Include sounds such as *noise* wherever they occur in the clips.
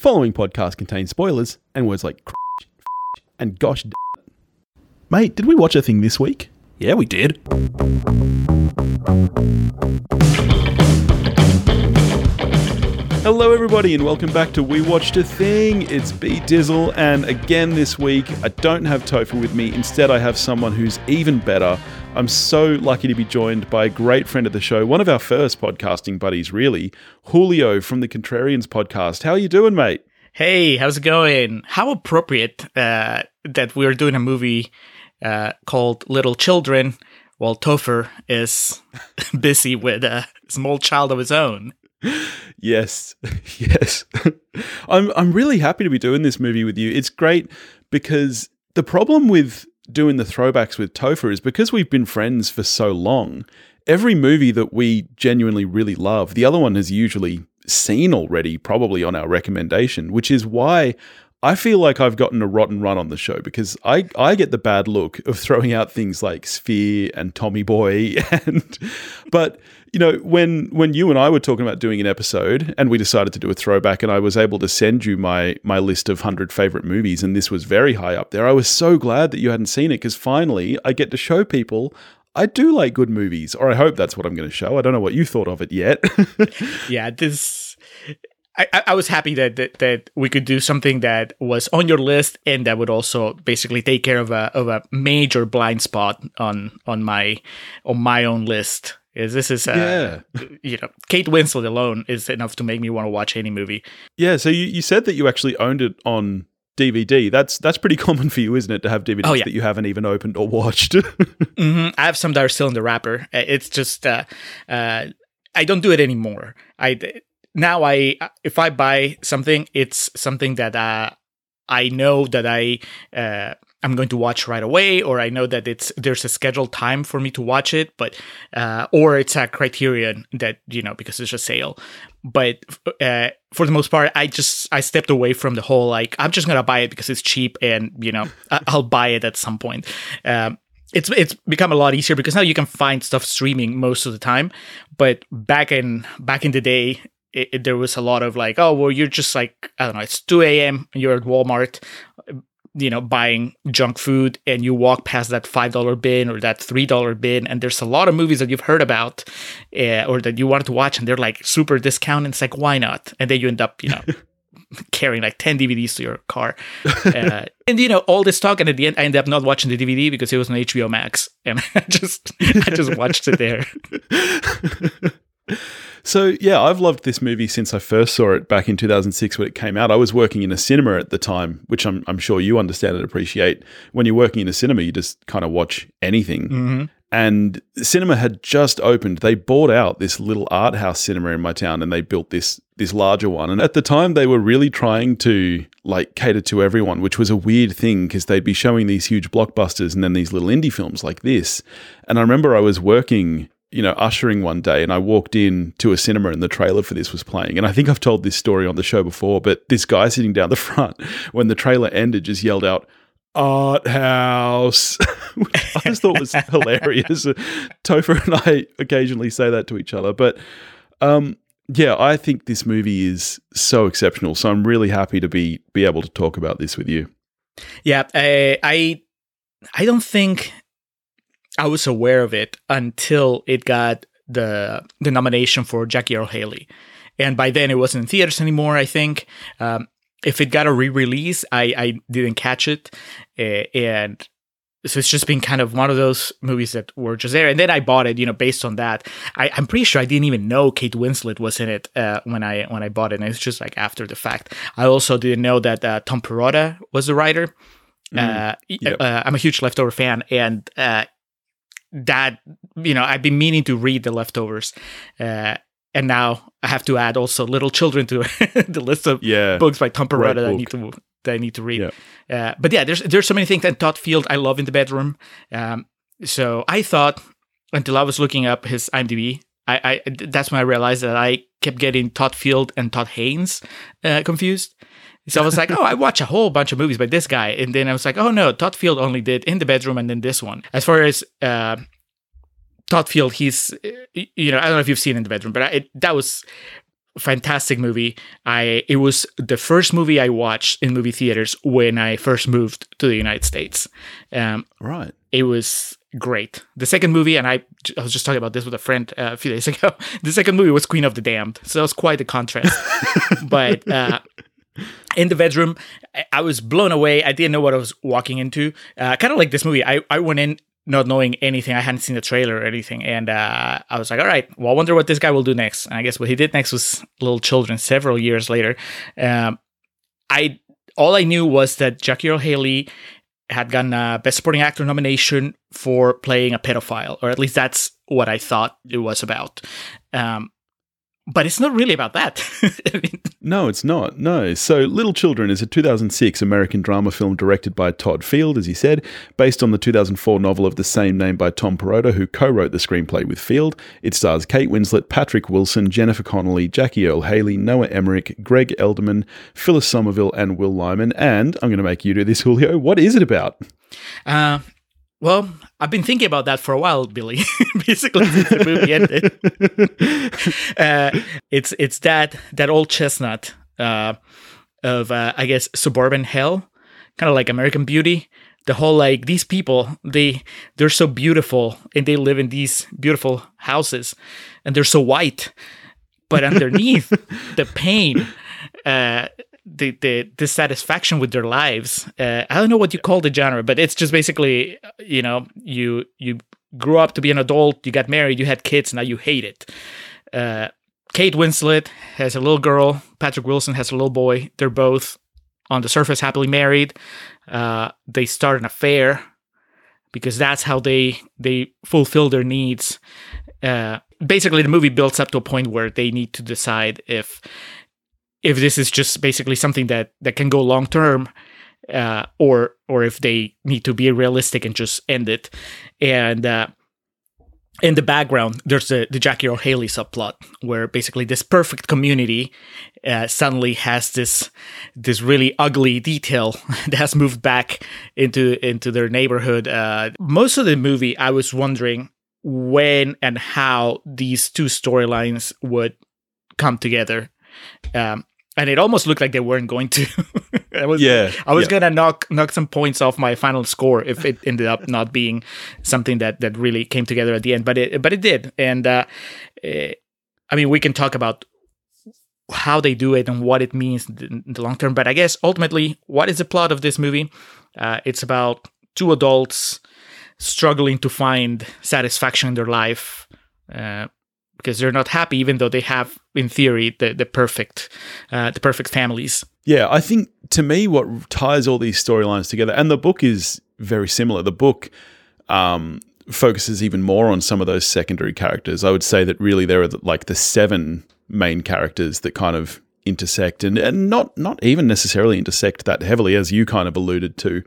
following podcast contains spoilers and words like and gosh. Mate, did we watch a thing this week? Yeah, we did. Hello, everybody, and welcome back to We Watched a Thing. It's B Dizzle, and again this week, I don't have Topher with me. Instead, I have someone who's even better. I'm so lucky to be joined by a great friend of the show, one of our first podcasting buddies, really, Julio from the Contrarians podcast. How are you doing, mate? Hey, how's it going? How appropriate uh, that we're doing a movie uh, called Little Children while Topher is *laughs* busy with a small child of his own. Yes, *laughs* yes. *laughs* I'm I'm really happy to be doing this movie with you. It's great because the problem with doing the throwbacks with Topher is because we've been friends for so long. Every movie that we genuinely really love, the other one has usually seen already, probably on our recommendation, which is why I feel like I've gotten a rotten run on the show because I, I get the bad look of throwing out things like Sphere and Tommy Boy *laughs* and but you know when when you and I were talking about doing an episode and we decided to do a throwback and I was able to send you my my list of 100 favorite movies and this was very high up there I was so glad that you hadn't seen it because finally I get to show people I do like good movies or I hope that's what I'm going to show. I don't know what you thought of it yet. *laughs* Yeah this I, I was happy that, that, that we could do something that was on your list and that would also basically take care of a of a major blind spot on on my on my own list. Is this is uh, yeah. you know Kate Winslet alone is enough to make me want to watch any movie. Yeah, so you, you said that you actually owned it on DVD. That's that's pretty common for you, isn't it, to have DVDs oh, yeah. that you haven't even opened or watched? *laughs* mm-hmm. I have some that are still in the wrapper. It's just uh, uh, I don't do it anymore. I now I if I buy something, it's something that uh, I know that I uh, I'm going to watch right away, or I know that it's there's a scheduled time for me to watch it, but uh, or it's a criterion that you know because it's a sale. But uh, for the most part, I just I stepped away from the whole like I'm just gonna buy it because it's cheap and you know I'll buy it at some point. Um, it's it's become a lot easier because now you can find stuff streaming most of the time. But back in back in the day, it, it, there was a lot of like, oh, well, you're just like, I don't know, it's 2 a.m., and you're at Walmart, you know, buying junk food, and you walk past that $5 bin or that $3 bin, and there's a lot of movies that you've heard about uh, or that you wanted to watch, and they're like super discount. And it's like, why not? And then you end up, you know, *laughs* carrying like 10 DVDs to your car. Uh, *laughs* and you know, all this talk and at the end I ended up not watching the DVD because it was on HBO Max and *laughs* I just I just watched it there. So yeah, I've loved this movie since I first saw it back in 2006 when it came out. I was working in a cinema at the time, which I'm, I'm sure you understand and appreciate. When you're working in a cinema, you just kind of watch anything. Mm-hmm. And cinema had just opened. They bought out this little art house cinema in my town, and they built this this larger one. And at the time, they were really trying to like cater to everyone, which was a weird thing because they'd be showing these huge blockbusters and then these little indie films like this. And I remember I was working you know, ushering one day and I walked in to a cinema and the trailer for this was playing. And I think I've told this story on the show before, but this guy sitting down the front, *laughs* when the trailer ended, just yelled out, Art House. *laughs* I just thought was *laughs* hilarious. Topher and I occasionally say that to each other. But um, yeah, I think this movie is so exceptional. So I'm really happy to be be able to talk about this with you. Yeah, I, I don't think I was aware of it until it got the the nomination for Jackie Earle Haley, and by then it wasn't in theaters anymore. I think um, if it got a re-release, I I didn't catch it, uh, and so it's just been kind of one of those movies that were just there. And then I bought it, you know, based on that. I, am pretty sure I didn't even know Kate Winslet was in it uh, when I when I bought it. And it's just like after the fact. I also didn't know that uh, Tom Perrotta was the writer. Mm, yep. Uh, I'm a huge Leftover fan, and uh, that you know I've been meaning to read the leftovers, uh, and now I have to add also Little Children to *laughs* the list of yeah, books by Tom Perrotta that I need to that I need to read. Yeah. Uh, but yeah, there's there's so many things. that Todd Field, I love in the bedroom. Um, so I thought until I was looking up his IMDb, I, I that's when I realized that I kept getting Todd Field and Todd Haynes uh, confused. So I was like, oh, I watch a whole bunch of movies by this guy. And then I was like, oh no, Todd Field only did In the Bedroom and then this one. As far as uh, Todd Field, he's, you know, I don't know if you've seen In the Bedroom, but I, it, that was fantastic movie. I it was the first movie I watched in movie theaters when I first moved to the United States. Um, Right. it was great. The second movie, and I, I was just talking about this with a friend uh, a few days *laughs* ago. The second movie was Queen of the Damned, so that was quite a contrast. *laughs* but uh, in the bedroom, I, was blown away. I didn't know what I was walking into. Uh, kind of like this movie. I, I went in not knowing anything. I hadn't seen the trailer or anything, and uh, I was like, "All right, well, I wonder what this guy will do next." And I guess what he did next was Little Children. Several years later, um, I all I knew was that Jackie Earle Haley had gotten a Best Supporting Actor nomination for playing a pedophile, or at least that's what I thought it was about. Um, but it's not really about that. *laughs* I mean, No, it's not. No. So, Little Children is a 2006 American drama film directed by Todd Field, as he said, based on the 2004 novel of the same name by Tom Perrotta, who co wrote the screenplay with Field. It stars Kate Winslet, Patrick Wilson, Jennifer Connelly, Jackie Earle Haley, Noah Emmerich, Gregg Edelman, Phyllis Somerville, and Will Lyman. And I'm going to make you do this, Julio. What is it about? uh, well, I've been thinking about that for a while, Billy. *laughs* Basically, since the movie ended. *laughs* uh, it's it's that that old chestnut uh, of uh, I guess suburban hell, kind of like American Beauty. The whole like these people they they're so beautiful and they live in these beautiful houses and they're so white, but underneath *laughs* the pain. Uh, the, the dissatisfaction with their lives. Uh, I don't know what you call the genre, but it's just basically, you know, you you grew up to be an adult, you got married, you had kids, now you hate it. Uh, Kate Winslet has a little girl. Patrick Wilson has a little boy. They're both on the surface happily married. Uh, they start an affair because that's how they they fulfill their needs. Uh, basically, the movie builds up to a point where they need to decide if if this is just basically something that that can go long term uh, or or if they need to be realistic and just end it. And uh, in the background there's the, the jackie earle haley subplot where basically this perfect community uh, suddenly has this this really ugly detail *laughs* that has moved back into into their neighborhood. Uh, most of the movie i was wondering when and how these two storylines would come together. Um, and it almost looked like they weren't going to. *laughs* I was, Yeah, I was yeah. gonna knock knock some points off my final score if it ended up not being something that that really came together at the end, but it but it did. And uh, eh, I mean, we can talk about how they do it and what it means in the long term. But I guess ultimately, what is the plot of this movie? Uh, it's about two adults struggling to find satisfaction in their life. Uh, because they're not happy, even though they have, in theory, the the perfect, uh, the perfect families. Yeah, I think to me, what ties all these storylines together, and the book is very similar. The book um, focuses even more on some of those secondary characters. I would say that really there are like the seven main characters that kind of intersect, and, and not not even necessarily intersect that heavily, as you kind of alluded to.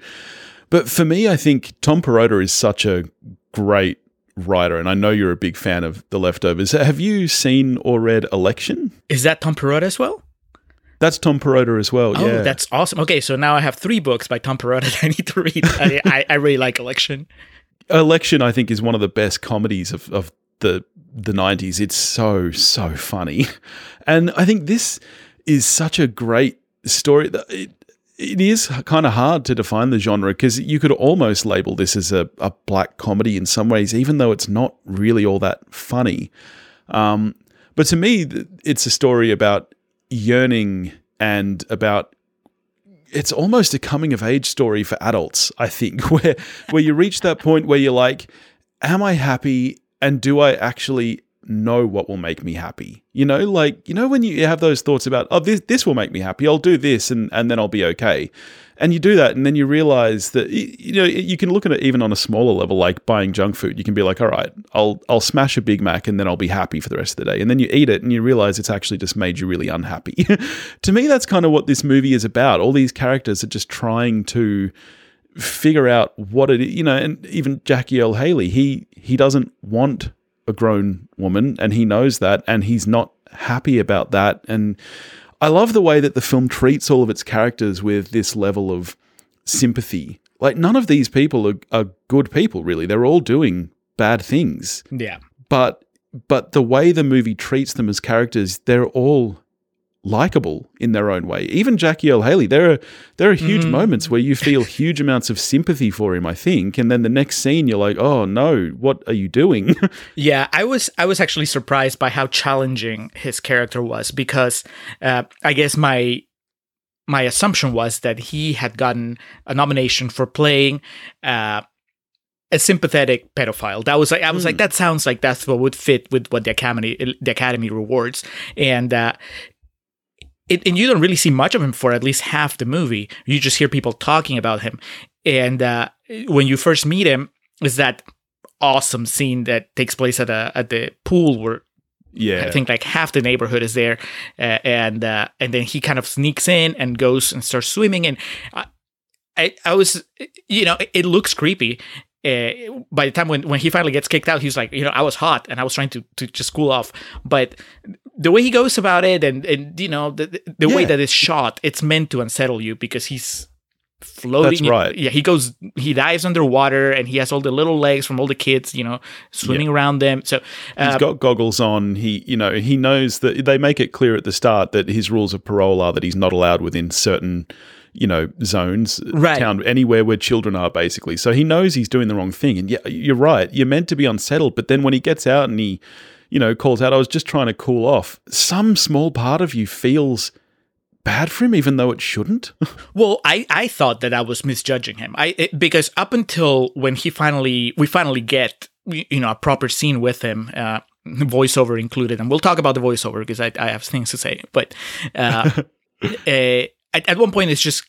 But for me, I think Tom Perrotta is such a great writer, and I know you're a big fan of The Leftovers. Have you seen or read Election? Is that Tom Perrotta as well? That's Tom Perrotta as well. Oh, yeah, that's awesome. Okay, so now I have three books by Tom Perrotta *laughs* that I need to read. I, I, I really like Election. Election, I think, is one of the best comedies of, of the the nineties. It's so so funny, *laughs* and I think this is such a great story. It, it is kind of hard to define the genre because you could almost label this as a, a black comedy in some ways, even though it's not really all that funny. Um, but to me, it's a story about yearning and about it's almost a coming of age story for adults, I think, *laughs* where where you reach that point where you're like, am I happy and do I actually know what will make me happy? You know, like, you know when you have those thoughts about, oh, this this will make me happy. I'll do this and and then I'll be okay. And you do that and then you realize that you know, you can look at it even on a smaller level like buying junk food. You can be like, all right, I'll I'll smash a Big Mac and then I'll be happy for the rest of the day. And then you eat it and you realize it's actually just made you really unhappy. *laughs* to me that's kind of what this movie is about. All these characters are just trying to figure out what it you know and even Jackie Earle Haley he he doesn't want a grown woman and he knows that and he's not happy about that. And I love the way that the film treats all of its characters with this level of sympathy. Like none of these people are, are good people really. They're all doing bad things. Yeah. but but the way the movie treats them as characters, they're all likable in their own way. Even Jackie Earle Haley, there are there are huge mm. moments where you feel *laughs* huge amounts of sympathy for him, I think, and then the next scene you're like, "Oh no, what are you doing?" *laughs* yeah, I was I was actually surprised by how challenging his character was because uh, I guess my my assumption was that he had gotten a nomination for playing uh, a sympathetic pedophile. That was like I was mm. like hmm. that sounds like that's what would fit with what the academy the academy rewards, and uh, it, and you don't really see much of him for at least half the movie. You just hear people talking about him, and uh, when you first meet him, is that awesome scene that takes place at a at the pool where yeah, I think like half the neighborhood is there, uh, and uh, and then he kind of sneaks in and goes and starts swimming, and I, I, I was, you know, it, it looks creepy, uh, by the time when, when he finally gets kicked out, he's like, you know, I was hot and I was trying to, to just cool off. But the way he goes about it and, and you know, the, the yeah. way that it's shot, it's meant to unsettle you because he's floating. That's right. Yeah, he goes, he dives underwater and he has all the little legs from all the kids, you know, swimming yeah. around them. So uh, he's got goggles on. He, you know, he knows that they make it clear at the start that his rules of parole are that he's not allowed within certain you know zones right. town anywhere where children are basically so he knows he's doing the wrong thing and yeah you're right you're meant to be unsettled but then when he gets out and he you know calls out i was just trying to cool off. Some small part of you feels bad for him even though it shouldn't. *laughs* Well i i thought that i was misjudging him. I it, because up until when he finally we finally get you know a proper scene with him uh voiceover included and we'll talk about the voiceover because i, I have things to say but uh, uh *laughs* at, at one point it's just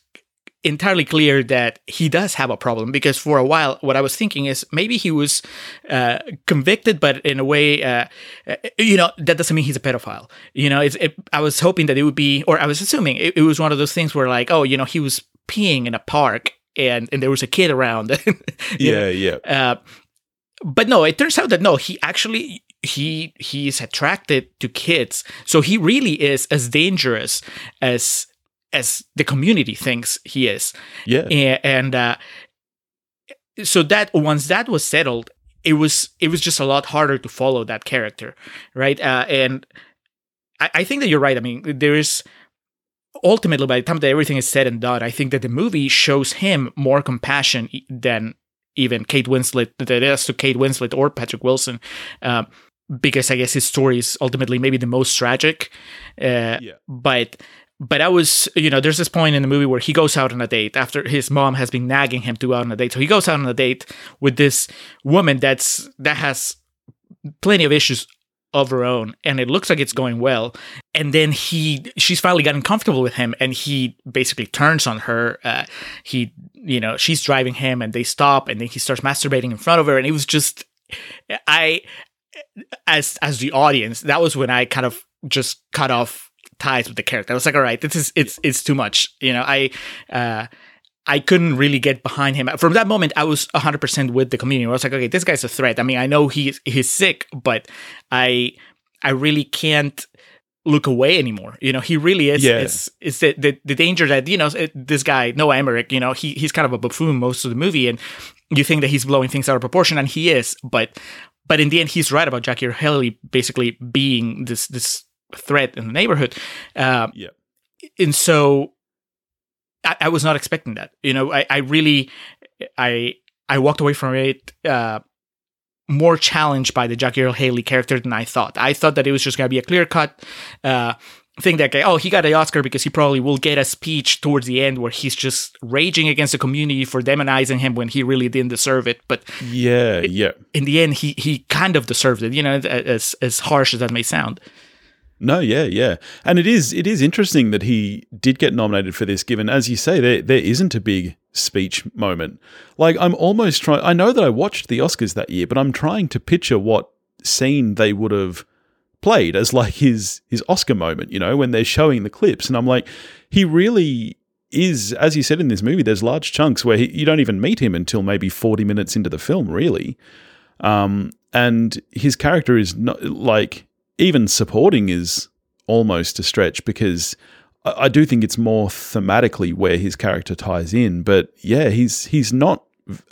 entirely clear that he does have a problem because for a while what i was thinking is maybe he was uh, convicted but in a way uh, uh, you know that doesn't mean he's a pedophile. You know it, i was hoping that it would be or i was assuming it, it, was one of those things where like oh you know he was peeing in a park and and there was a kid around. *laughs* Yeah know? yeah uh, but no it turns out that no he actually he he's attracted to kids. So he really is as dangerous as as the community thinks he is. Yeah. And, uh, so that once that was settled, it was it was just a lot harder to follow that character, right? Uh, and I, I think that you're right. I mean, there is ultimately by the time that everything is said and done, I think that the movie shows him more compassion than even Kate Winslet that is to Kate Winslet or Patrick Wilson. Uh, because I guess his story is ultimately maybe the most tragic. Uh, yeah. But but I was, you know, there's this point in the movie where he goes out on a date after his mom has been nagging him to go out on a date. So he goes out on a date with this woman that's that has plenty of issues of her own and it looks like it's going well and then he she's finally gotten comfortable with him and he basically turns on her uh, he you know she's driving him and they stop and then he starts masturbating in front of her and it was just i as as the audience that was when i kind of just cut off ties with the character. I was like, all right, this is it's it's too much. You know, I uh I couldn't really get behind him. From that moment, I was 100% with the community. I was like, okay, this guy's a threat. I mean, I know he's he's sick, but I I really can't look away anymore. You know, he really is. Yeah. It's, it's the, the, the danger that you know this guy Noah Emmerich. You know, he he's kind of a buffoon most of the movie, and you think that he's blowing things out of proportion, and he is. But but in the end, he's right about Jackie Haley basically being this this threat in the neighborhood. Uh, yeah. And so I, I, was not expecting that. You know, I, I really, I, I walked away from it uh, more challenged by the Jackie Earle Haley character than I thought. I thought that it was just going to be a clear cut uh, thing that, oh, he got an Oscar because he probably will get a speech towards the end where he's just raging against the community for demonizing him when he really didn't deserve it. But yeah, yeah. In the end, he he kind of deserved it. You know, as as harsh as that may sound. No, yeah, yeah, and it is it is interesting that he did get nominated for this. Given, as you say, there there isn't a big speech moment. Like I'm almost trying. I know that I watched the Oscars that year, but I'm trying to picture what scene they would have played as like his his Oscar moment. You know, when they're showing the clips, and I'm like, he really is, as you said in this movie. There's large chunks where he, you don't even meet him until maybe 40 minutes into the film, really. Um, and his character is not like even supporting is almost a stretch because I, I do think it's more thematically where his character ties in. But yeah, he's he's not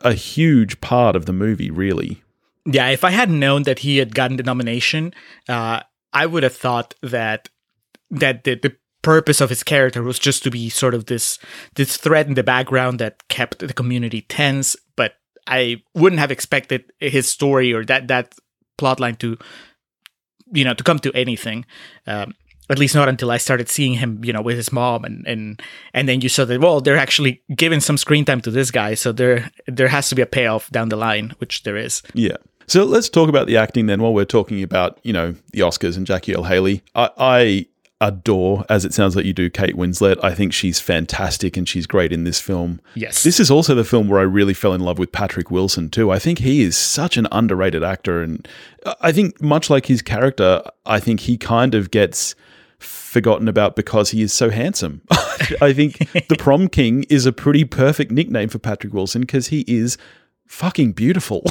a huge part of the movie, really. Yeah, if I had known that he had gotten the nomination, uh, I would have thought that that the, the purpose of his character was just to be sort of this this threat in the background that kept the community tense. But I wouldn't have expected his story or that that plotline to you know to come to anything. Um, at least not until I started seeing him, you know, with his mom, and and and then you saw that well, they're actually giving some screen time to this guy, so there there has to be a payoff down the line, which there is. Yeah. So let's talk about the acting then. While we're talking about you know the Oscars and Jackie Earle Haley, I, I adore, as it sounds like you do, Kate Winslet. I think she's fantastic and she's great in this film. Yes. This is also the film where I really fell in love with Patrick Wilson, too. I think he is such an underrated actor. And uh, I think, much like his character, I think he kind of gets forgotten about because he is so handsome. *laughs* I think the *laughs* prom king is a pretty perfect nickname for Patrick Wilson because he is fucking beautiful.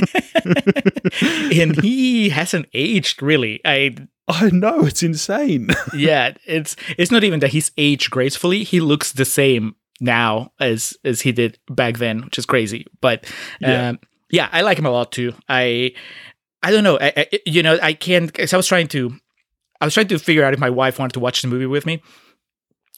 *laughs* and he hasn't aged really. I *laughs* I know it's insane. *laughs* yeah, it's it's not even that he's aged gracefully. He looks the same now as as he did back then, which is crazy. But yeah, um, yeah I like him a lot too. I I don't know. I, I you know I can't. I was trying to I was trying to figure out if my wife wanted to watch the movie with me.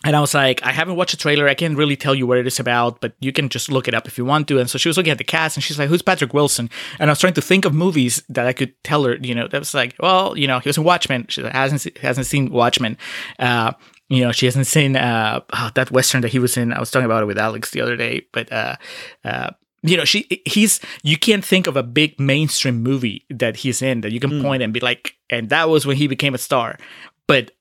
And I was like, I haven't watched the trailer. I can't really tell you what it is about, but you can just look it up if you want to. And so she was looking at the cast and she's like, Who's Patrick Wilson? And I was trying to think of movies that I could tell her, you know, that was like, Well, you know, he was in Watchmen. She hasn't, hasn't seen Watchmen. Uh, you know, she hasn't seen uh, oh, that Western that he was in. I was talking about it with Alex the other day, but uh, uh, you know, she he's you can't think of a big mainstream movie that he's in that you can mm. point and be like, and that was when he became a star. But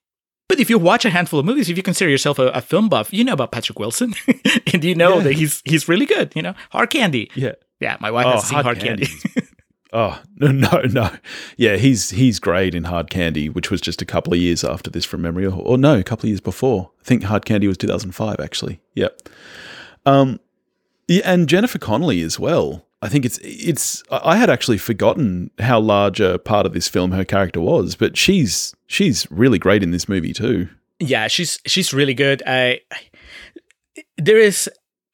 but if you watch a handful of movies, if you consider yourself a, a film buff, you know about Patrick Wilson, *laughs* and you know yeah. that he's he's really good. You know, Hard Candy. Yeah, yeah. My wife oh, has seen Hard, Hard Candy. candy. oh no, no, no. Yeah, he's he's great in Hard Candy, which was just a couple of years after this from memory, or, or no, a couple of years before. I think Hard Candy was 2005, actually. Yep. Um, yeah, and Jennifer Connelly as well. I think it's it's. I had actually forgotten how large a part of this film her character was, but she's she's really great in this movie too. Yeah, she's she's really good. I, there is,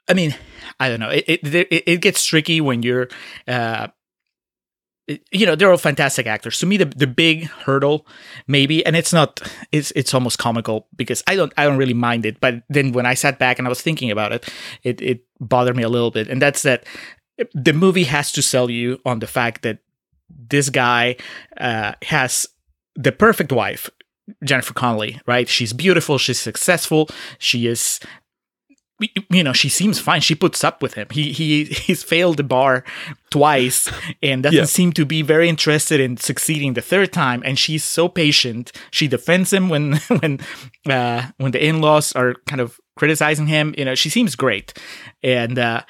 I mean, I don't know. It it, it gets tricky when you're, uh, you know, they're all fantastic actors. To me, the the big hurdle, maybe, and it's not, it's it's almost comical because I don't I don't really mind it. But then when I sat back and I was thinking about it, it it bothered me a little bit, and that's that the movie has to sell you on the fact that this guy uh, has the perfect wife, Jennifer Connelly, right? She's beautiful, she's successful, she is you know she seems fine she puts up with him he he he's failed the bar twice *laughs* and doesn't yeah. seem to be very interested in succeeding the third time and she's so patient she defends him when *laughs* when uh when the in-laws are kind of criticizing him you know she seems great and uh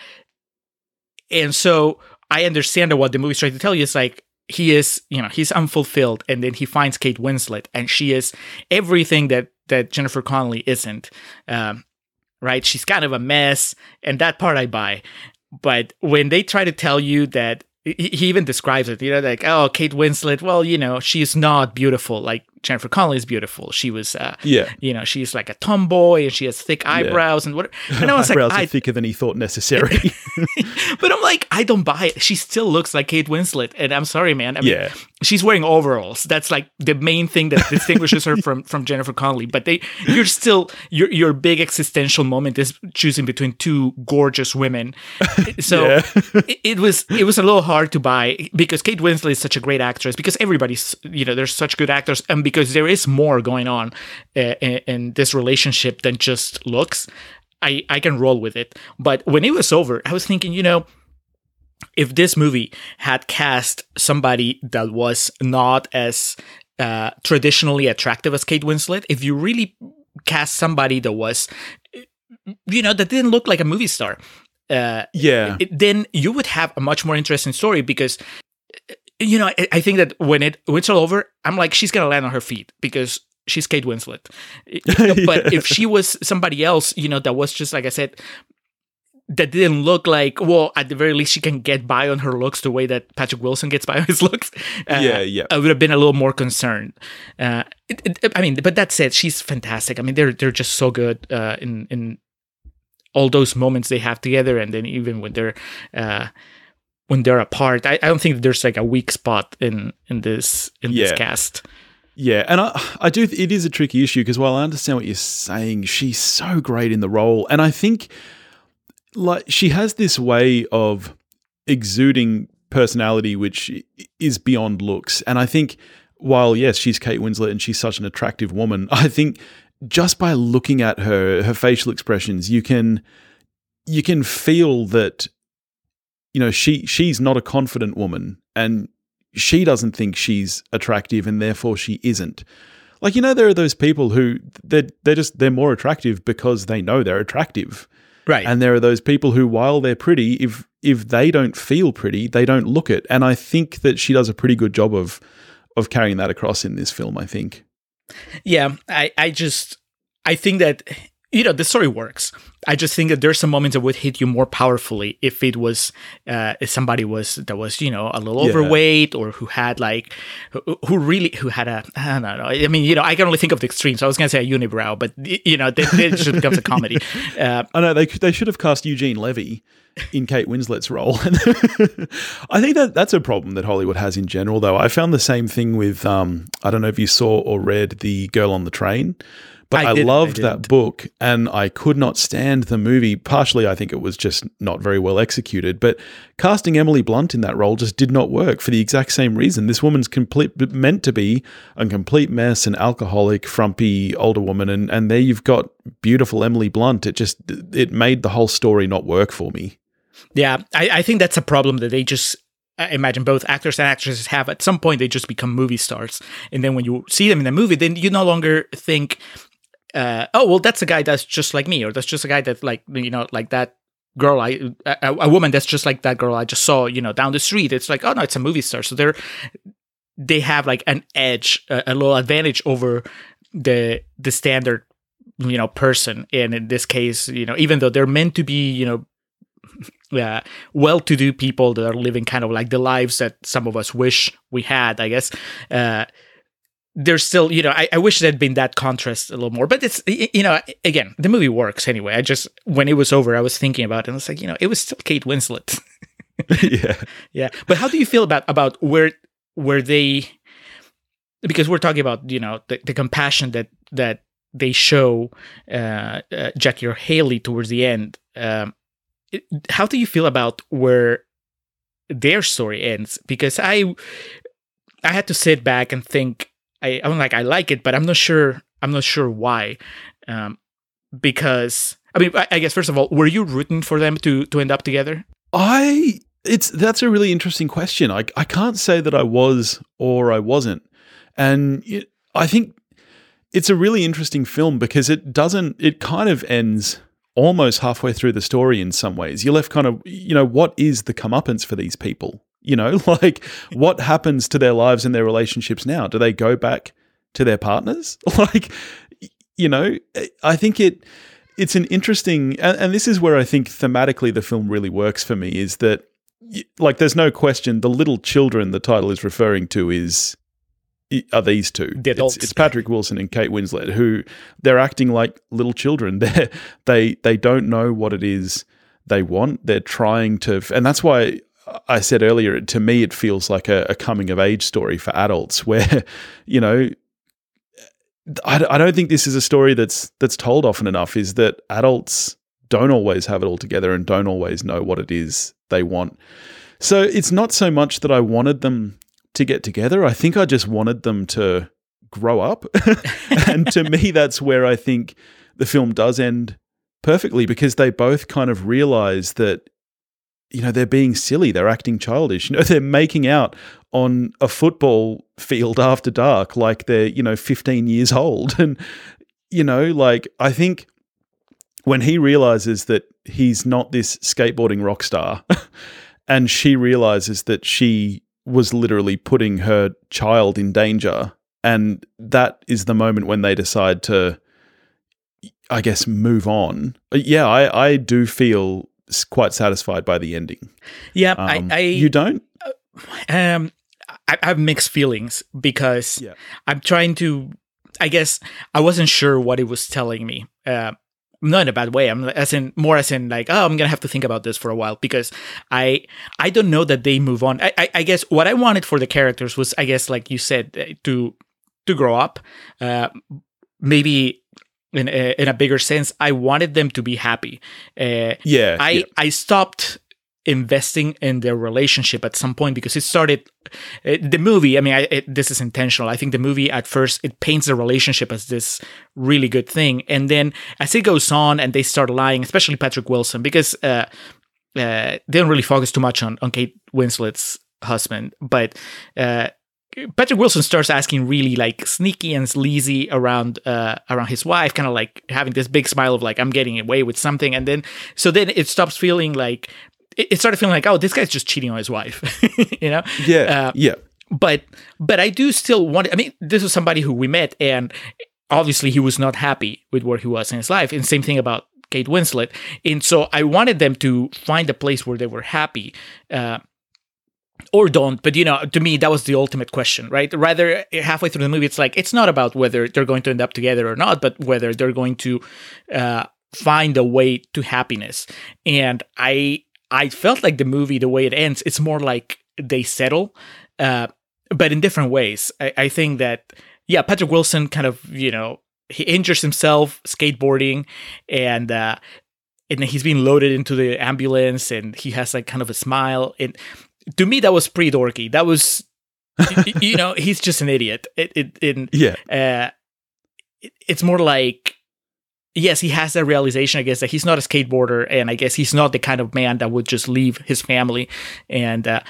and so I understand what the movie's trying to tell you is like he is, you know, he's unfulfilled, and then he finds Kate Winslet, and she is everything that that Jennifer Connelly isn't. Um, right? She's kind of a mess, and that part I buy. But when they try to tell you that he even describes it, you know, like, oh, Kate Winslet, well, you know, she's not beautiful. Like Jennifer Connelly is beautiful. She was, uh, yeah, you know, she's like a tomboy and she has thick eyebrows yeah. and what. *laughs* And I was eyebrows like, are thicker than he thought necessary. *laughs* but I'm like, I don't buy it. She still looks like Kate Winslet, and I'm sorry, man. I mean, yeah, she's wearing overalls. That's like the main thing that distinguishes her from from Jennifer Connelly. But they, you're still your your big existential moment is choosing between two gorgeous women. *laughs* So yeah. it, it was it was a little hard to buy because Kate Winslet is such a great actress. Because everybody's you know there's such good actors and because there is more going on uh, in, in this relationship than just looks. I, I can roll with it. But when it was over, I was thinking, you know, if this movie had cast somebody that was not as uh, traditionally attractive as Kate Winslet, if you really cast somebody that was, you know, that didn't look like a movie star, uh, yeah, it, then you would have a much more interesting story because. You know, I, I think that when it when it's all over, I'm like she's gonna land on her feet because she's Kate Winslet. *laughs* but yeah. if she was somebody else, you know, that was just like I said, that didn't look like well at the very least she can get by on her looks the way that patrick wilson gets by *laughs* on his looks uh, yeah yeah i would have been a little more concerned uh, it, it, i mean but that said she's fantastic i mean they're they're just so good uh, in in all those moments they have together and then even when they're uh, when they're apart. I, I don't think there's like a weak spot in in this in Yeah. this cast. Yeah, and I, I do. It is a tricky issue because while I understand what you're saying, she's so great in the role, and I think like she has this way of exuding personality which is beyond looks, and I think while yes, she's Kate Winslet and she's such an attractive woman, *laughs* I think just by looking at her, her facial expressions, you can you can feel that you know she she's not a confident woman and she doesn't think she's attractive and therefore she isn't. Like you know there are those people who they they're just they're more attractive because they know they're attractive. Right. And there are those people who while they're pretty if if they don't feel pretty, they don't look it. And I think that she does a pretty good job of of carrying that across in this film, I think. Yeah, I, I just I think that you know the story works. I just think that there's some moments that would hit you more powerfully if it was uh, if somebody was that was you know a little Yeah. overweight or who had like who, who really who had a I don't know. I mean you know I can only think of the extremes. I was gonna say a unibrow, but you know it just becomes a comedy. Uh, *laughs* I know they they should have cast Eugene Levy in Kate Winslet's role. *laughs* I think that that's a problem that Hollywood has in general, though. I found the same thing with um, I don't know if you saw or read The Girl on the Train, but I I, didn't, I loved that book and I could not stand the movie. Partially, I think it was just not very well executed, but casting Emily Blunt in that role just did not work for the exact same reason. This woman's complete meant to be a complete mess, an alcoholic, frumpy older woman, and and there you've got beautiful Emily Blunt. It just it made the whole story not work for me. Yeah, I, I think that's a problem that they just I imagine both actors and actresses have. At some point, they just become movie stars, and then when you see them in a movie, then you no longer think, uh, "Oh, well, that's a guy that's just like me," or "That's just a guy that like you know like that." Girl, I a, a woman that's just like that girl I just saw, you know, down the street. It's like, oh no, it's a movie star. So they're they have like an edge, a, a little advantage over the the standard, you know, person. And in this case, you know, even though they're meant to be, you know, *laughs* uh, well-to-do people that are living kind of like the lives that some of us wish we had, I guess. Uh, there's still, you know, I, I wish there'd been that contrast a little more, but it's, you know, again, the movie works anyway. I just, when it was over, I was thinking about it and it's like, you know, it was still Kate Winslet. *laughs* yeah, *laughs* yeah. But how do you feel about, about where, where they, because we're talking about, you know, the, the compassion that, that they show uh, uh, Jackie Earle Haley towards the end. Um, it- how do you feel about where their story ends? Because I I had to sit back and think. I, I'm like I like it, but I'm not sure. I'm not sure why. Um, because I mean, I, I guess first of all, were you rooting for them to to end up together? I it's that's a really interesting question. I I can't say that I was or I wasn't, and it, I think it's a really interesting film because it doesn't. It kind of ends almost halfway through the story in some ways. You're left kind of you know what is the comeuppance for these people? You know, *laughs* like what happens to their lives and their relationships now? Do they go back to their partners? *laughs* Like, you know, I think it it's an interesting and, and this is where I think thematically the film really works for me is that like there's no question the little children the title is referring to is are these two. The It's, adults. it's Patrick Wilson and Kate Winslet who they're acting like little children. *laughs* They they they don't know what it is they want. They're trying to and that's why I said earlier to me it feels like a, a coming of age story for adults *laughs* where you know I, I don't think this is a story that's that's told often enough. Is that adults don't always have it all together and don't always know what it is they want. So it's not so much that I wanted them to get together. I think I just wanted them to grow up, *laughs* and to me, *laughs* that's where I think the film does end perfectly because they both kind of realize that you know they're being silly they're acting childish you know *laughs* they're making out on a football field after dark like they're you know 15 years old. *laughs* And you know like i think when he realizes that he's not this skateboarding rock star *laughs* and she realizes that she was literally putting her child in danger and that is the moment when they decide to i guess move on. Uh, yeah i i do feel quite satisfied by the ending Yeah, um, I, I you don't um I, I have mixed feelings because Yeah. I'm trying to I guess I wasn't sure what it was telling me. Uh, not in a bad way. I'm as in more as in like, oh, I'm gonna have to think about this for a while because I I don't know that they move on. I I, I guess what I wanted for the characters was, I guess, like you said, uh, to to grow up. Uh, maybe in a, in a bigger sense, I wanted them to be happy. Uh, yeah, I yeah. I stopped investing in their relationship at some point because it started uh, the movie i mean I, it, this is intentional i think the movie at first it paints the relationship as this really good thing and then as it goes on and they start lying especially patrick wilson because uh, uh, they don't really focus too much on, on kate winslet's husband but uh, Patrick Wilson starts asking really like sneaky and sleazy around uh, around his wife, kind of like having this big smile of like I'm getting away with something, and then so then it stops feeling like it started feeling like, oh, this guy's just cheating on his wife, *laughs* you know? Yeah, uh, yeah. But but I do still want. I mean, this was somebody who we met, and obviously he was not happy with where he was in his life. And same thing about Kate Winslet. And so I wanted them to find a place where they were happy. Uh, or don't, but you know, to me, that was the ultimate question, right? Rather, halfway through the movie, it's like it's not about whether they're going to end up together or not, but whether they're going to uh, find a way to happiness. And I I felt like the movie, the way it ends, it's more like they settle, uh, but in different ways. I, I think that, yeah, Patrick Wilson kind of, you know, he injures himself skateboarding and, uh, and he's being loaded into the ambulance and he has like kind of a smile. And to me, that was pretty dorky. That was, you know, *laughs* he's just an idiot. It, it, it yeah. Uh, it, it's more like yes, he has that realization, I guess, that he's not a skateboarder, and I guess he's not the kind of man that would just leave his family. And uh,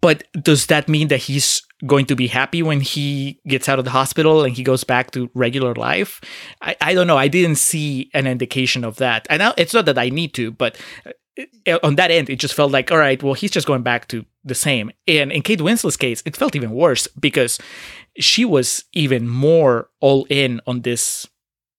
but does that mean that he's going to be happy when he gets out of the hospital and he goes back to regular life? I, I don't know. I didn't see an indication of that. And it's not that I need to, but on that end, it just felt like, all right, well, he's just going back to the same. And in Kate Winslet's case, it felt even worse because she was even more all in on this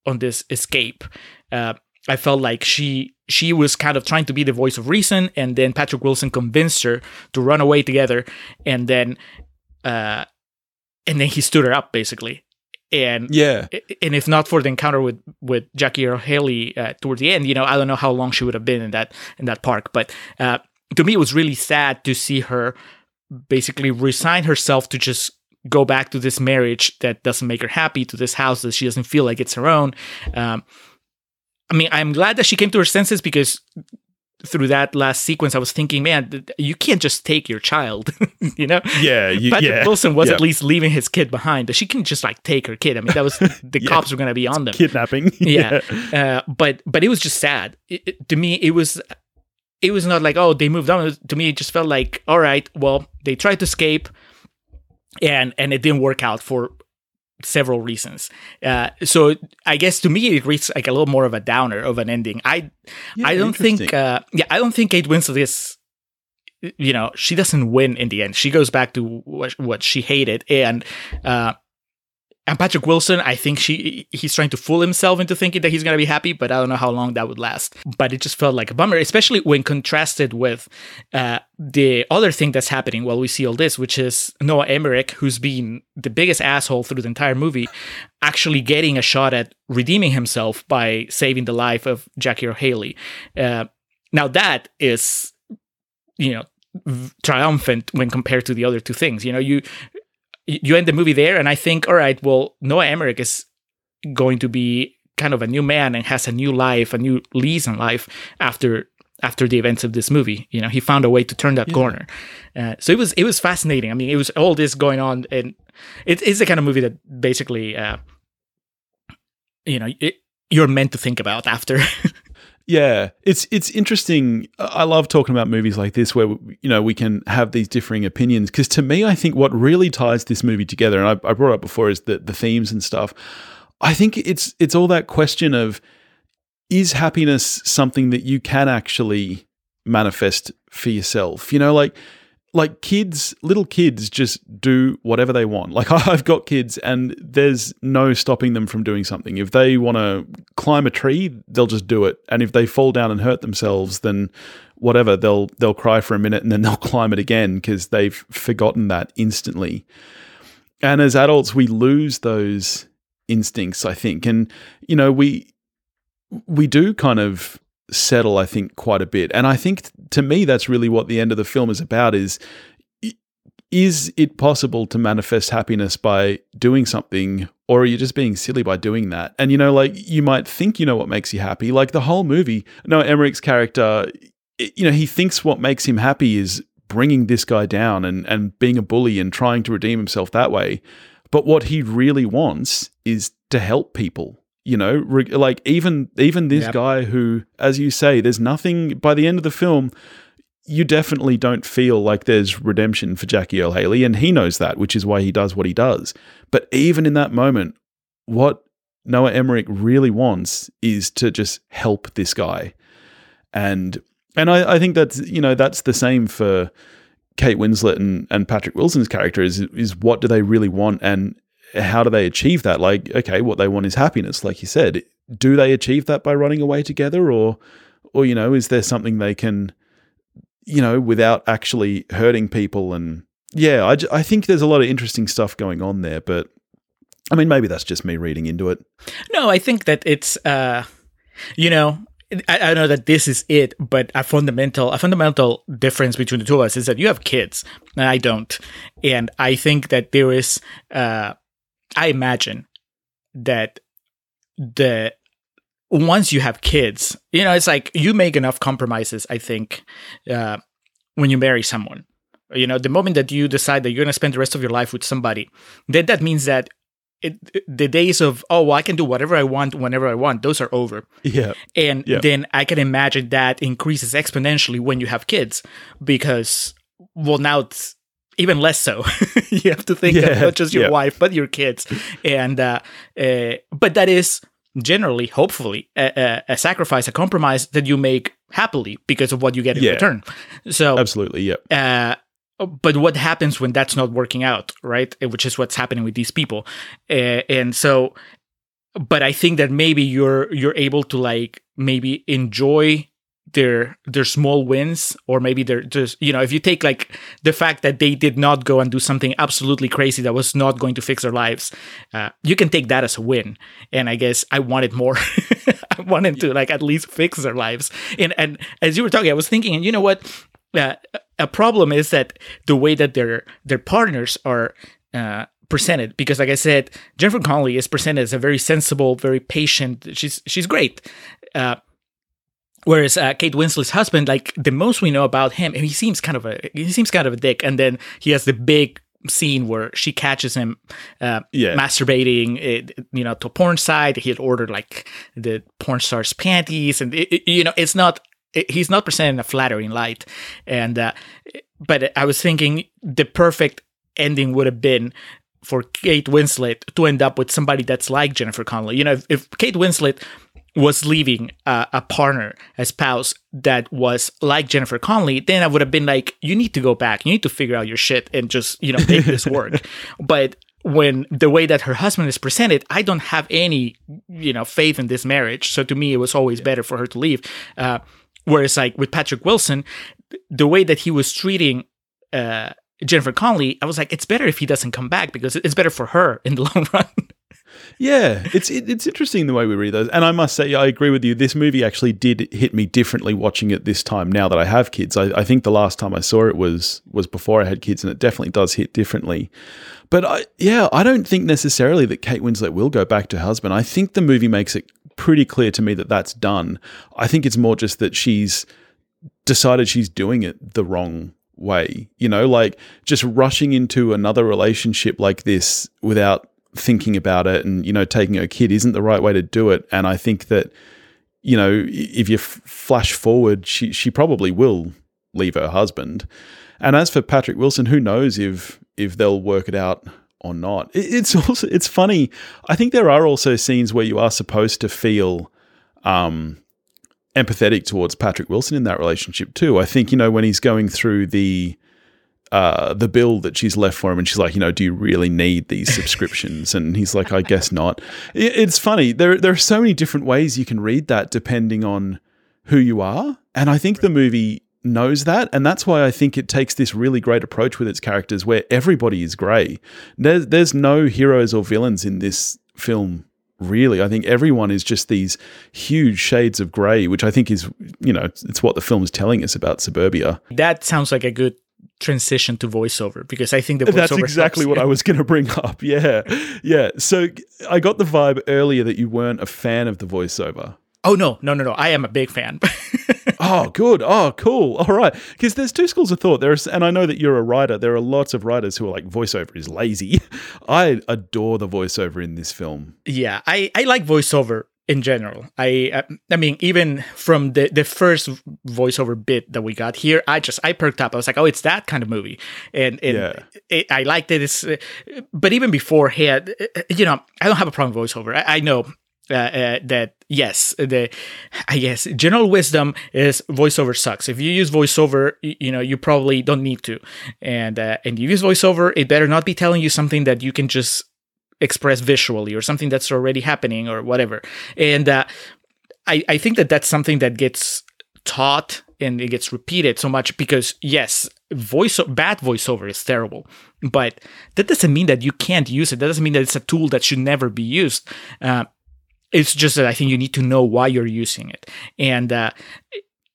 on this escape. Uh, I felt like she she was kind of trying to be the voice of reason, and then Patrick Wilson convinced her to run away together, and then uh, and then he stood her up basically. And yeah, and if not for the encounter with with Jackie Earle Haley uh, towards the end, you know, I don't know how long she would have been in that in that park. But uh, to me, it was really sad to see her basically resign herself to just go back to this marriage that doesn't make her happy, to this house that she doesn't feel like it's her own. Um, I mean, I'm glad that she came to her senses because through that last sequence, I was thinking, man, you can't just take your child, *laughs* you know? Yeah, you, Patrick yeah, Wilson was yeah. at least leaving his kid behind, but she can just like take her kid. I mean, that was *laughs* the Yeah. cops were going to be on them. kidnapping. *laughs* yeah, Uh, but but it was just sad. It, it- to me, it was it was not like oh they moved on. Was- to me, it just felt like all right, well they tried to escape, and and it didn't work out for several reasons. Uh, so I guess to me it reads like a little more of a downer of an ending. I Yeah, I don't think uh, yeah I don't think Kate Winslet is you know she doesn't win in the end. She goes back to what, what she hated and. Uh, and Patrick Wilson, I think she he's trying to fool himself into thinking that he's gonna be happy, but I don't know how long that would last. But it just felt like a bummer, especially when contrasted with uh, the other thing that's happening while we see all this, which is Noah Emmerich, who's been the biggest asshole through the entire movie, actually getting a shot at redeeming himself by saving the life of Jackie Earle Haley. Uh, now that is, you know, triumphant when compared to the other two things. You know, you you end the movie there, and I think, all right, well, Noah Emmerich is going to be kind of a new man and has a new life, a new lease on life after after the events of this movie. You know, he found a way to turn that Yeah. corner. Uh, so it was it was fascinating. I mean, it was all this going on, and it is the kind of movie that basically, uh, you know, it, you're meant to think about after. *laughs* Yeah, it's it's interesting. I love talking about movies like this where you know we can have these differing opinions because to me, I think what really ties this movie together, and I, I brought up before, is the the themes and stuff. I think it's it's all that question of is happiness something that you can actually manifest for yourself? You know, like like kids, little kids just do whatever they want. Like *laughs* I've got kids and there's no stopping them from doing something. If they want to climb a tree, they'll just do it. And if they fall down and hurt themselves, then whatever, they'll they'll cry for a minute and then *laughs* they'll climb it again because they've forgotten that instantly. And as adults, we lose those instincts, I think. And you know, we we do kind of settle, I think, quite a bit. And I think to me, that's really what the end of the film is about is is it possible to manifest happiness by doing something or are you just being silly by doing that? And you know like you might think you know what makes you happy. Like the whole movie noah emmerich's character you know he thinks what makes him happy is bringing this guy down and and being a bully and trying to redeem himself that way. But what he really wants is to help people you know like even even this yep. guy who as you say there's nothing by the end of the film you definitely don't feel like there's redemption for Jackie Earle Haley, and he knows that, which is why he does what he does. But even in that moment, what Noah Emmerich really wants is to just help this guy. And and I, I think that's you know, that's the same for Kate Winslet and, and Patrick Wilson's character is is what do they really want and how do they achieve that? Like, okay, what they want is happiness, like you said. Do they achieve that by running away together or or you know, is there something they can you know, without actually hurting people. And yeah, I, I think there's a lot of interesting stuff going on there. But I mean, maybe that's just me reading into it. No, I think that it's, uh, you know, I, I know that this is it, but a fundamental a fundamental difference between the two of us is that you have kids and I don't, and I think that there is. Uh, I imagine that the once you have kids, you know, it's like you make enough compromises, I think, uh, when you marry someone. You know, the moment that you decide that you're going to spend the rest of your life with somebody, then that means that it, the days of, oh, well, I can do whatever I want whenever I want, those are over. Yeah. And yeah. then I can imagine that increases exponentially when you have kids because, well, now it's even less so. *laughs* you have to think yeah. of not just your yeah. wife, but your kids. And, uh, uh, but that is generally, hopefully, a, a, sacrifice, a compromise that you make happily because of what you get in yeah. return. So absolutely, yeah. Uh, but what happens when that's not working out, right? Which is what's happening with these people, uh, and so. But I think that maybe you're you're able to like maybe enjoy their their small wins or maybe they're just you know if you take like the fact that they did not go and do something absolutely crazy that was not going to fix their lives uh, you can take that as a win. And i guess i wanted more. *laughs* I wanted to like at least fix their lives. And and as you were talking i was thinking and you know what? Uh, a problem is that the way that their their partners are uh, presented because like i said jennifer connelly is presented as a very sensible very patient she's she's great. Uh, Whereas uh, Kate Winslet's husband, like the most we know about him, he seems kind of a he seems kind of a dick. And then he has the big scene where she catches him uh, yeah. masturbating, it, eh, you know, to a porn site. He had ordered like the porn star's panties, and it, it, you know, it's not. he's not presenting a flattering light, and uh, but I was thinking the perfect ending would have been for Kate Winslet to end up with somebody that's like Jennifer Connelly. You know, if, if Kate Winslet was leaving a, a, partner, a spouse that was like Jennifer Connelly, then I would have been like, you need to go back. You need to figure out your shit and just, you know, make this work. *laughs* But when the way that her husband is presented, I don't have any, you know, faith in this marriage. So to me, it was always better for her to leave. Uh, whereas like with Patrick Wilson, the way that he was treating, uh, Jennifer Connelly, I was like, it's better if he doesn't come back because it's better for her in the *laughs* long run. Yeah, it's it, it's interesting the way we read those, and I must say I agree with you. This movie actually did hit me differently watching it this time. Now that I have kids, I, I think the last time I saw it was was before I had kids, and it definitely does hit differently. But I, yeah, I don't think necessarily that Kate Winslet will go back to husband. I think the movie makes it pretty clear to me that that's done. I think it's more just that she's decided she's doing it the wrong way. You know, like just rushing into another relationship like this without thinking about it and you know taking a kid isn't the right way to do it. And i think that you know if you f- flash forward she she probably will leave her husband. And as for patrick wilson who knows if if they'll work it out or not. It's *laughs* also it's funny. I think there are also scenes where you are supposed to feel um empathetic towards patrick wilson in that relationship too. I think you know when he's going through the uh, the bill that she's left for him, and she's like, you know, do you really need these subscriptions? and he's like, I guess not. it's funny. There, there are so many different ways you can read that depending on who you are, and I think the movie knows that, and that's why I think it takes this really great approach with its characters, where everybody is grey. There's, there's no heroes or villains in this film really. I think everyone is just these huge shades of grey, which I think is, you know, it's what the film is telling us about suburbia. That sounds like a good transition to voiceover because I think the voiceover That's exactly helps. what I was going to bring *laughs* up. Yeah. Yeah. So I got the vibe earlier that you weren't a fan of the voiceover. Oh no, no, no, no! I am a big fan. *laughs* Oh, good. Oh, cool. All right. Because there's two schools of thought. There's, and I know that you're a writer. There are lots of writers who are like voiceover is lazy. *laughs* I adore the voiceover in this film. yeah, I I like voiceover in general. I uh, I mean even from the the first voiceover bit that we got here, I just I perked up. I was like, oh, it's that kind of movie, and and Yeah. it, I liked it. It's, uh, but even beforehand, uh, you know, I don't have a problem with voiceover. I, I know. Uh, uh, that yes, the I guess general wisdom is voiceover sucks. If you use voiceover, you, you know you probably don't need to, and uh, and you use voiceover, it better not be telling you something that you can just express visually or something that's already happening or whatever. And uh, I I think that that's something that gets taught and it gets repeated so much because yes, voice bad voiceover is terrible, but that doesn't mean that you can't use it. That doesn't mean that it's a tool that should never be used. Uh, it's just that I think you need to know why you're using it, and uh,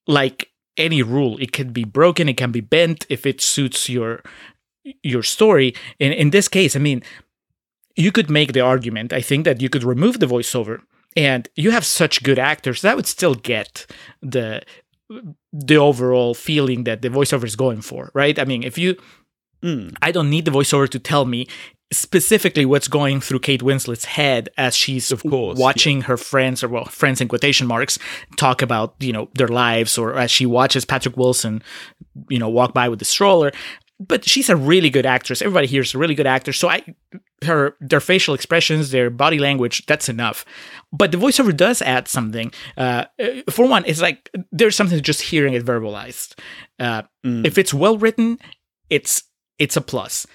like any rule, it can be broken, it can be bent if it suits your your story. And in this case, I mean, you could make the argument. I think that you could remove the voiceover, and you have such good actors that would still get the the overall feeling that the voiceover is going for, right? I mean, if you Mm. I don't need the voiceover to tell me specifically what's going through Kate Winslet's head as she's Of course, watching her friends or well friends in quotation marks talk about you know their lives or as she watches Patrick Wilson you know walk by with the stroller but she's a really good actress everybody here is a really good actor so I her their facial expressions their body language that's enough but the voiceover does add something uh, for one it's like there's something to just hearing it verbalized uh, Mm. if it's well written it's it's a plus.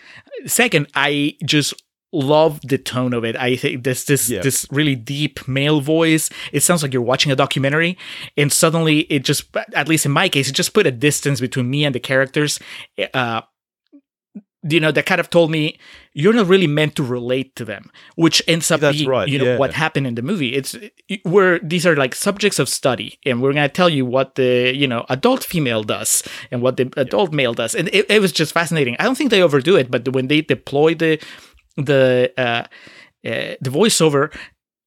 Second, I just love the tone of it. I think this this Yeah. this really deep male voice. It sounds like you're watching a documentary, and suddenly it just, at least in my case, it just put a distance between me and the characters. Uh, you know, that kind of told me you're not really meant to relate to them, which ends up That's being, right, you know, yeah. what happened in the movie. It's where these are like subjects of study, and we're going to tell you what the you know adult female does and what the adult male does, and it, it was just fascinating. I don't think they overdo it, but when they deploy the the uh, uh, the voiceover,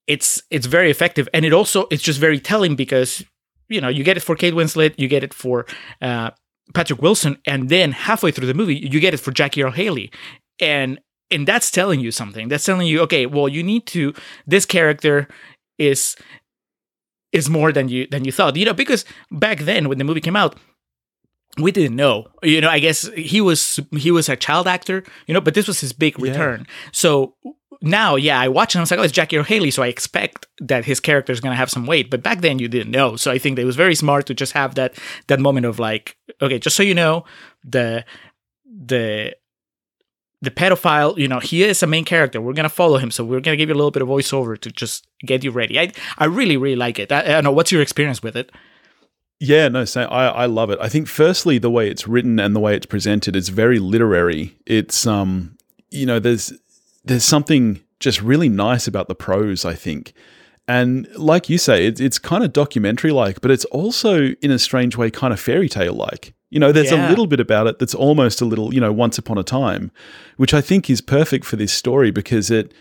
it's it's very effective, and it also it's just very telling because you know you get it for Kate Winslet, you get it for uh, Patrick Wilson, and then halfway through the movie you get it for Jackie Earle Haley, and and that's telling you something. That's telling you, okay, well you need to this character is is more than you than you thought, you know, because back then when the movie came out. We didn't know, you know. I guess he was he was a child actor, you know, but this was his big Yeah. return. So now, yeah, I watch him. I was like, oh, it's Jackie Earle Haley, so I expect that his character is gonna have some weight. But back then, you didn't know, so I think that it was very smart to just have that that moment of like, okay, just so you know, the the the pedophile, you know, he is a main character. We're gonna follow him, so we're gonna give you a little bit of voiceover to just get you ready. I I really really like it. I, I don't know what's your experience with it. Yeah, no, same. I, I love it. I think firstly the way it's written and the way it's presented is very literary. It's um you know, there's there's something just really nice about the prose, I think. And like you say, it's it's kind of documentary like, but it's also in a strange way kind of fairy tale like. You know, there's Yeah. a little bit about it that's almost a little, you know, once upon a time, which I think is perfect for this story because it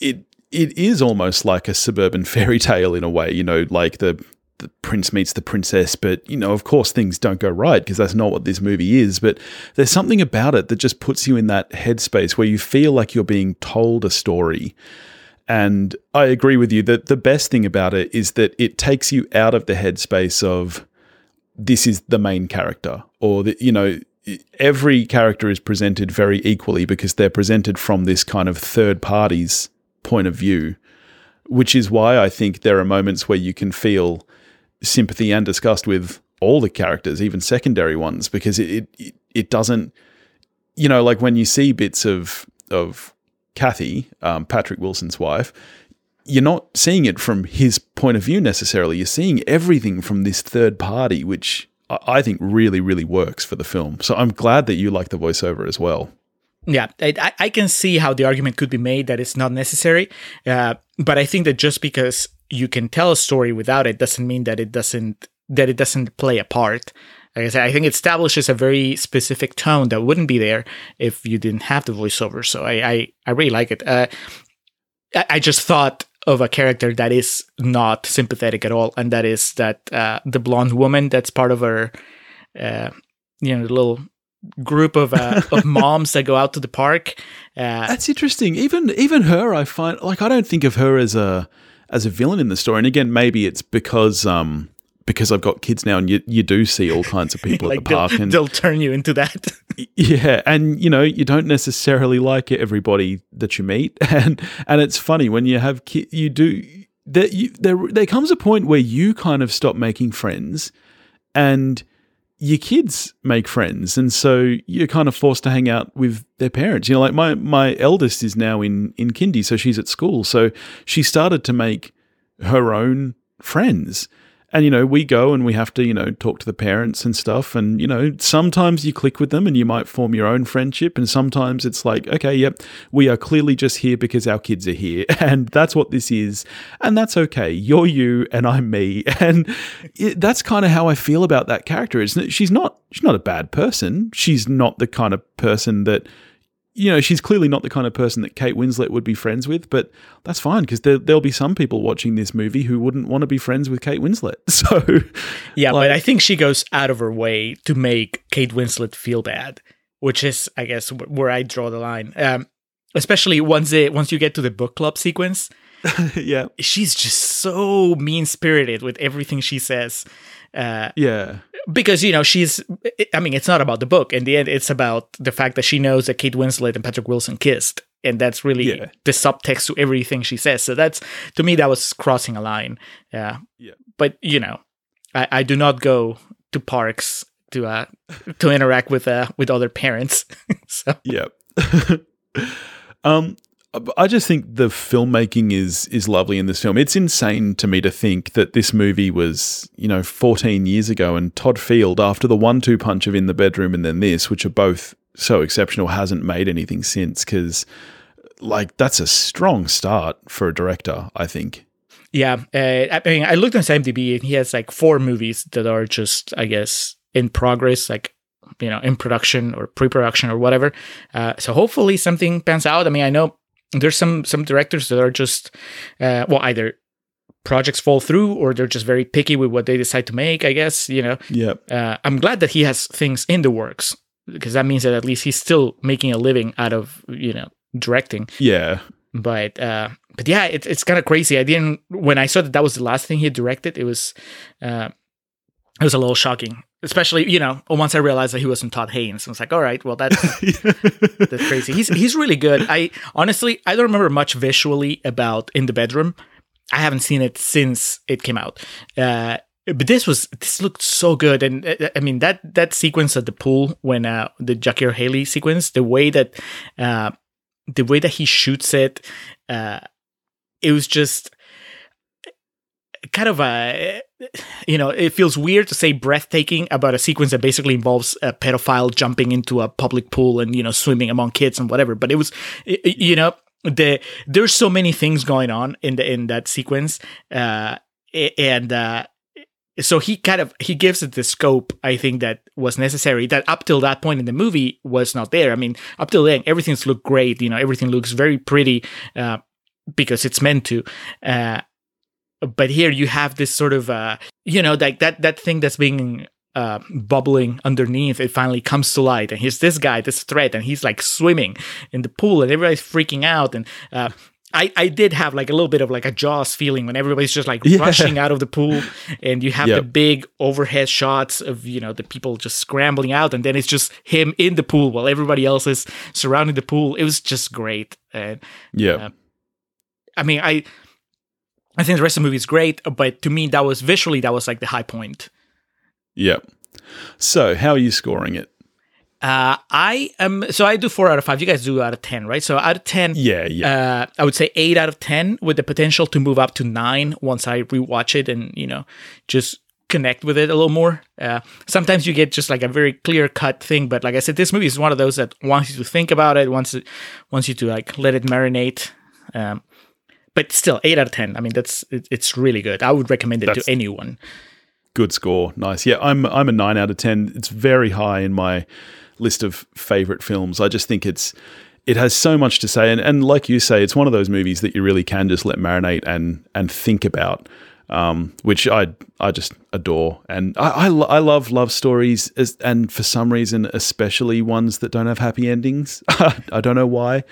it it is almost like a suburban *laughs* fairy tale in a way, you know, like the the prince meets the princess, but you know, of course, things don't go right because that's not what this movie is. But there's something about it that just puts you in that headspace where you feel like you're being told a story. And I agree with you that the best thing about it is that it takes you out of the headspace of this is the main character or the, you know every character is presented very equally because they're presented from this kind of third party's point of view which is why I think there are moments where you can feel sympathy and disgust with all the characters, even secondary ones, because it it, it doesn't, you know, like when you see bits of of Kathy, um, Patrick Wilson's wife, you're not seeing it from his point of view necessarily. You're seeing everything from this third party, which I think really, really works for the film. So I'm glad that you like the voiceover as well. Yeah, I, I can see how the argument could be made that it's not necessary, uh, but I think that just because you can tell a story without it doesn't mean that it doesn't that it doesn't play a part. Like I said, I think it establishes a very specific tone that wouldn't be there if you didn't have the voiceover. So I I, I really like it. Uh, I, I just thought of a character that is not sympathetic at all, and that is that uh, the blonde woman that's part of her, uh, you know, little group of uh, *laughs* of moms that go out to the park. Uh, That's interesting. Even even her, I find like I don't think of her as a as a villain in the story. And again, maybe it's because um because I've got kids now, and you you do see all kinds of *laughs* people like at the park, they'll, and they'll turn you into that. *laughs* yeah, and you know you don't necessarily like everybody that you meet, *laughs* and and it's funny when you have kids, you do that. You, there there comes a point where you kind of stop making friends, and your kids make friends and so you're kind of forced to hang out with their parents. You know like my my eldest is now in in kindy so she's at school. So she started to make her own friends and you know we go and we have to you know talk to the parents and stuff. And you know sometimes you click with them and you might form your own friendship. And sometimes it's like okay yep we are clearly just here because our kids are here. *laughs* And that's what this is. And that's okay. You're you and i'm me. *laughs* And it, that's kind of how i feel about that character is she's not she's not a bad person. She's not the kind of person that you know, she's clearly not the kind of person that Kate Winslet would be friends with, but that's fine because there, will be some people watching this movie who wouldn't want to be friends with Kate Winslet. *laughs* So, yeah, like, but I think she goes out of her way to make Kate Winslet feel bad, which is, I guess, where I draw the line. Um, especially once it once you get to the book club sequence. *laughs* yeah, she's just so mean spirited with everything she says. Uh, yeah. because you know she's i mean it's not about the book. In the end it's about the fact that she knows that kate winslet and patrick wilson kissed. And that's really yeah. the subtext to everything she says. So that's to me that was crossing a line. Yeah. Yeah. But you know i, I do not go to parks to uh to interact with uh with other parents. *laughs* So yeah. *laughs* Um I just think the filmmaking is is lovely in this film. It's insane to me to think that this movie was, you know, 14 years ago and Todd Field after the one-two punch of In the Bedroom and then this, which are both so exceptional, hasn't made anything since cuz like that's a strong start for a director, I think. Yeah, uh, I mean, I looked on IMDb and he has like four movies that are just, I guess, in progress, like you know, in production or pre-production or whatever. Uh, so hopefully something pans out. I mean, I know there's some some directors that are just uh, well either projects fall through or they're just very picky with what they decide to make i guess you know? Yeah uh, i'm glad that he has things in the works because that means that at least he's still making a living out of you know directing. Yeah. But uh but yeah it, it's kind of crazy. I didn't when i saw that that was the last thing he directed it was uh it was a little shocking especially you know once i realized that he wasn't todd haynes i was like all right well that's *laughs* that's crazy. He's he's really good. I honestly i don't remember much visually about in the bedroom. I haven't seen it since it came out. Uh, but this was this looked so good. And uh, i mean that that sequence at the pool when uh the jackie earle haley sequence the way that uh the way that he shoots it uh it was just kind of a you know it feels weird to say breathtaking about a sequence that basically involves a pedophile jumping into a public pool and you know swimming among kids and whatever. But it was you know the there's so many things going on in the in that sequence uh and uh so he kind of he gives it the scope i think that was necessary that up till that point in the movie was not there. I mean up till then everything's looked great you know everything looks very pretty uh because it's meant to uh but here you have this sort of uh you know like that that thing that's being uh, bubbling underneath, it finally comes to light. And here's this guy, this threat, and he's like swimming in the pool, and everybody's freaking out. And uh, I, I did have like a little bit of like a Jaws feeling when everybody's just like *laughs* yeah. rushing out of the pool, and you have yep. the big overhead shots of you know the people just scrambling out, and then it's just him in the pool while everybody else is surrounding the pool. It was just great. And yeah, uh, I mean, I I think the rest of the movie is great, but to me, that was visually that was like the high point. Yeah. So, how are you scoring it? Uh, I am so I do four out of five. You guys do out of ten, right? So out of ten, yeah, yeah. Uh, I would say eight out of ten, with the potential to move up to nine once I rewatch it and you know just connect with it a little more. Uh, sometimes you get just like a very clear cut thing, but like I said, this movie is one of those that wants you to think about it, wants it, wants you to like let it marinate. Um, but still, eight out of ten. I mean, that's it, it's really good. I would recommend it That's- to anyone. Good score. Nice. Yeah, I'm I'm a 9 out of 10. It's very high in my list of favorite films. I just think it's it has so much to say and and like you say it's one of those movies that you really can just let marinate and and think about. Um, which I I just adore, and I I, lo- I love love stories, as, and for some reason, especially ones that don't have happy endings. *laughs* I don't know why.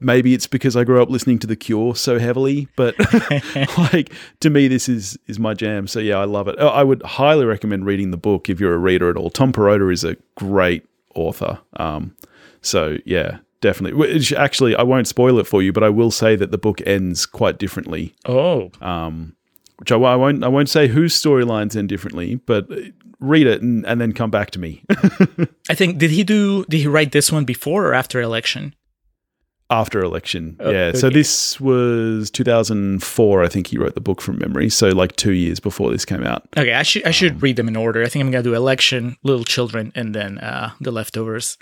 Maybe it's because I grew up listening to The Cure so heavily, but *laughs* like to me, this is is my jam. So yeah, I love it. I would highly recommend reading the book if you're a reader at all. Tom Perrotta is a great author. Um, so yeah, definitely. Which actually, I won't spoil it for you, but I will say that the book ends quite differently. Oh, Um, which I, I won't. I won't say whose storylines end differently, but read it and, and then come back to me *laughs* I think did he do? Did he write this one before or after election? after election. Oh, yeah. So this was 2004. I think he wrote the book from memory. So like two years before this came out. Okay, I should I should Um, read them in order. I think I'm gonna do election, little children, and then uh, the leftovers.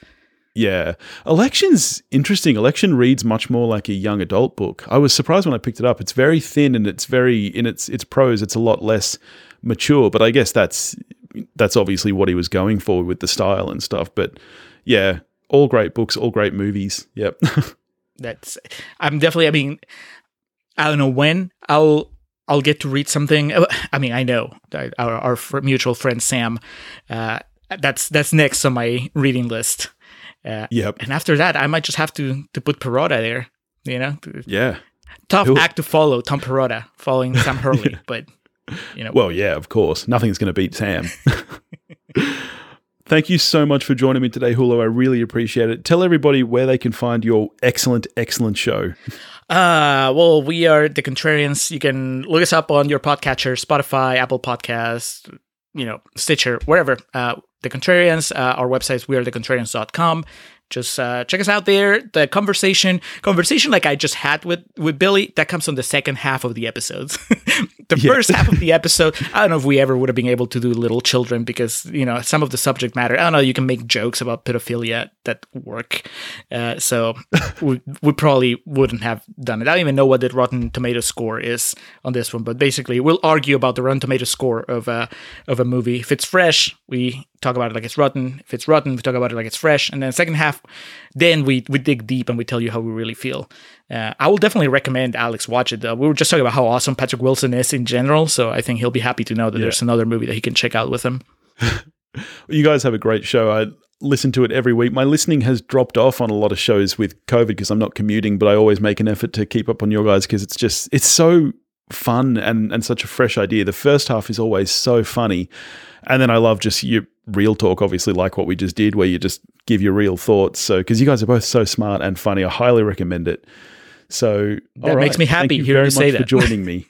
Yeah. Election's interesting. Election reads much more like a young adult book. I was surprised when I picked it up. It's very thin and it's very in its its prose, it's a lot less mature, but I guess that's that's obviously what he was going for with the style and stuff. But yeah, all great books, all great movies. Yep. *laughs* That's I'm definitely. I mean, I don't know when I'll I'll get to read something. Uh, I mean, I know our our mutual friend Sam. Uh, that's that's next on my reading list. Uh, yep. and after that, I might just have to to put Perrotta there. You know, Yeah. tough act to follow. Tom Perrotta following Sam *laughs* Hurley, but you know, Well, yeah, of course. Nothing's going to beat Sam. *laughs* Thank you so much for joining me today, Julio. I really appreciate it. Tell everybody where they can find your excellent, excellent show. Uh, well, we are the Contrarians. You can look us up on your podcatcher, Spotify, Apple Podcasts, you know, Stitcher, wherever. Uh, the Contrarians, uh, our website is wearethecontrarians.com. Just uh, check us out there. The conversation, conversation like I just had with with Billy, that comes on the second half of the episodes. *laughs* the Yeah. first half of the *laughs* episode, I don't know if we ever would have been able to do little children because you know some of the subject matter. I don't know. You can make jokes about pedophilia that work, uh, so we, we probably wouldn't have done it. I don't even know what the Rotten Tomato score is on this one, but basically, we'll argue about the Rotten Tomato score of a of a movie. If it's fresh, we talk about it like it's rotten. If it's rotten, we talk about it like it's fresh. And then second half, then we we dig deep and we tell you how we really feel. Uh, I will definitely recommend Alex watch it. Though we were just talking about how awesome Patrick Wilson is in general, so I think he'll be happy to know that Yeah. there's another movie that he can check out with him. *laughs* You guys have a great show. I listen to it every week. My listening has dropped off on a lot of shows with COVID because I'm not commuting, but I always make an effort to keep up on your guys because it's just it's so fun and and such a fresh idea. The first half is always so funny, and then I love just your real talk, obviously, like what we just did, where you just give your real thoughts. So because you guys are both so smart and funny, I highly recommend it. So That makes me Thank happy you very you say much that. for joining me.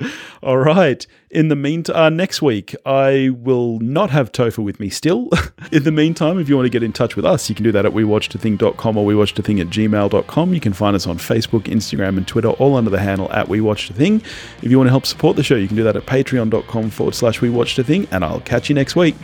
*laughs* *laughs* all right. In the meantime, uh, next week I will not have Topher with me still. *laughs* In the meantime, if you want to get in touch with us, you can do that at wewatchedathing.com or wewatchedathing at gmail.com. You can find us on Facebook, Instagram, and Twitter, all under the handle at wewatchedathing. If you want to help support the show, you can do that at patreon.com forward slash wewatchedathing, and I'll catch you next week.